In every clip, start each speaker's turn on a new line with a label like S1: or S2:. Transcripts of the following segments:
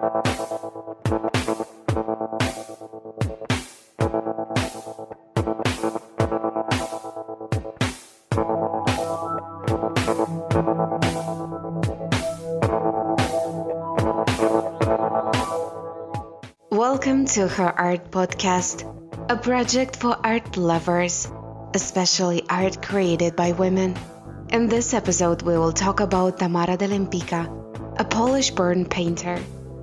S1: Welcome to her art podcast, a project for art lovers, especially art created by women. In this episode, we will talk about Tamara de Lempicka, a Polish born painter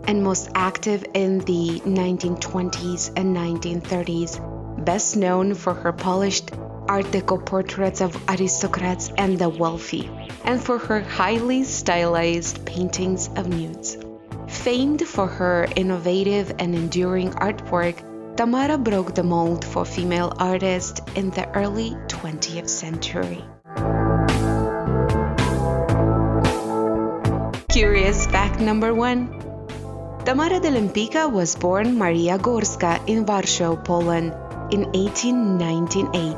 S1: and most active in the 1920s and 1930s, best known for her polished Art Deco portraits of aristocrats and the wealthy, and for her highly stylized paintings of nudes. Famed for her innovative and enduring artwork, Tamara broke the mold for female artists in the early 20th century. Curious fact number one Tamara de Lempicka was born Maria Gorska in Warsaw, Poland in 1898.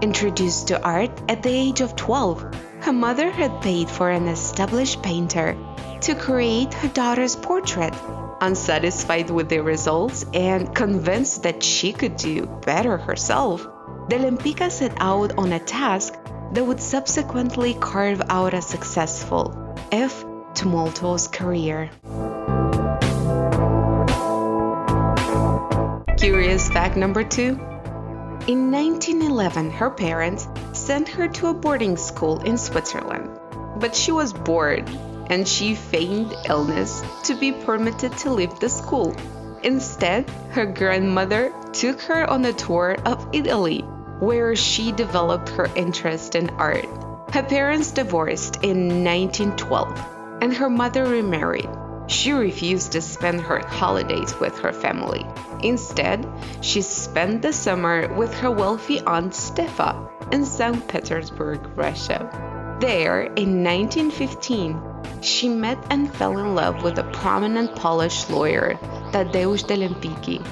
S1: Introduced to art at the age of 12, her mother had paid for an established painter to create her daughter's portrait. Unsatisfied with the results and convinced that she could do better herself, De Lempicka set out on a task that would subsequently carve out a successful, if tumultuous, career. Curious fact number two. In 1911, her parents sent her to a boarding school in Switzerland, but she was bored and she feigned illness to be permitted to leave the school. Instead, her grandmother took her on a tour of Italy, where she developed her interest in art. Her parents divorced in 1912, and her mother remarried. She refused to spend her holidays with her family. Instead, she spent the summer with her wealthy aunt Stefa in St. Petersburg, Russia. There, in 1915, she met and fell in love with a prominent Polish lawyer, Tadeusz de Lempicki.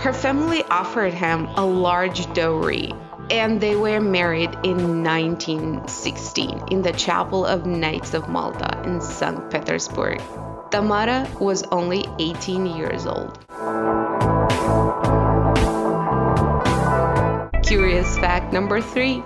S1: Her family offered him a large dowry, and they were married in 1916 in the Chapel of Knights of Malta in St. Petersburg. Tamara was only 18 years old. Curious fact number three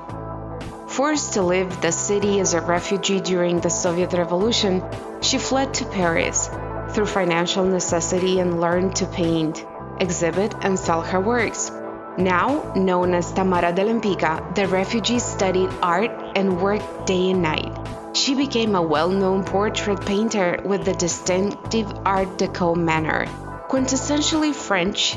S1: Forced to leave the city as a refugee during the Soviet Revolution, she fled to Paris through financial necessity and learned to paint, exhibit, and sell her works. Now known as Tamara de Lempicka, the refugee studied art and worked day and night. She became a well known portrait painter with the distinctive Art Deco manner. Quintessentially French,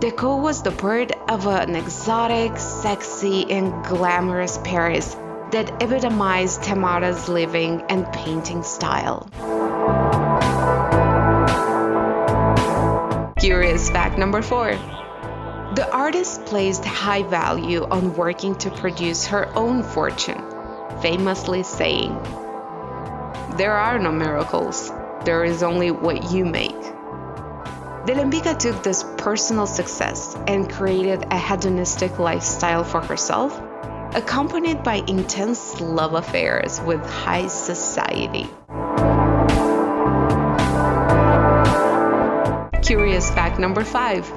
S1: Deco was the bird of an exotic, sexy, and glamorous Paris that epitomized Tamara's living and painting style. Curious fact number four. The artist placed high value on working to produce her own fortune, famously saying, There are no miracles, there is only what you make. De Lempicka took this personal success and created a hedonistic lifestyle for herself, accompanied by intense love affairs with high society. Curious fact number five.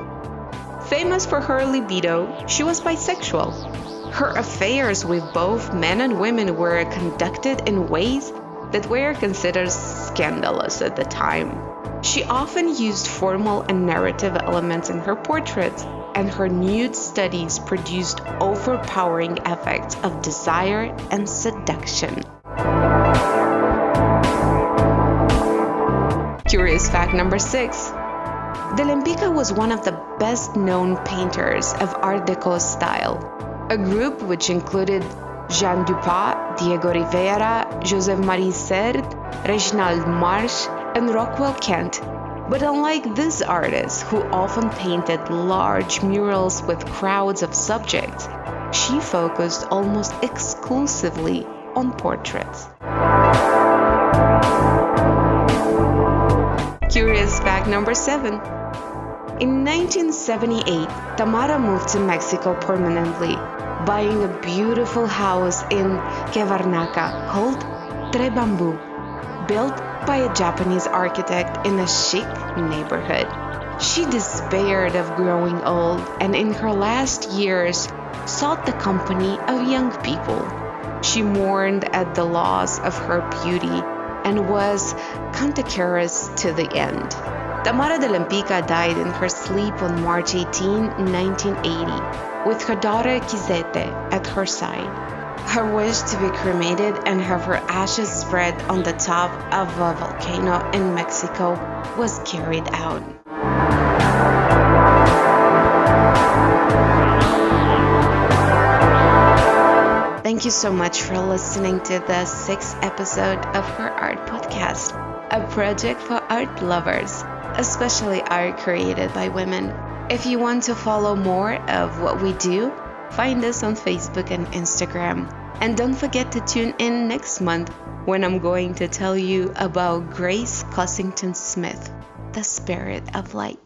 S1: Famous for her libido, she was bisexual. Her affairs with both men and women were conducted in ways that were considered scandalous at the time. She often used formal and narrative elements in her portraits, and her nude studies produced overpowering effects of desire and seduction. Curious fact number six. De Lempicka was one of the best known painters of Art Deco style, a group which included Jean Dupas, Diego Rivera, Joseph Marie Sert, Reginald Marsh, and Rockwell Kent. But unlike these artists, who often painted large murals with crowds of subjects, she focused almost exclusively on portraits. Curious fact number seven. In 1978, Tamara moved to Mexico permanently, buying a beautiful house in Cuernavaca called Tres Bamboo, built by a Japanese architect in a chic neighborhood. She despaired of growing old and in her last years sought the company of young people. She mourned at the loss of her beauty and was cantankerous to the end. Tamara de Lempicka died in her sleep on March 18, 1980, with her daughter Kizette at her side. Her wish to be cremated and have her ashes spread on the top of a volcano in Mexico was carried out. Thank you so much for listening to the sixth episode of her art podcast, a project for art lovers, especially art created by women. If you want to follow more of what we do, find us on Facebook and Instagram. And don't forget to tune in next month when I'm going to tell you about Grace Cossington Smith, the spirit of light.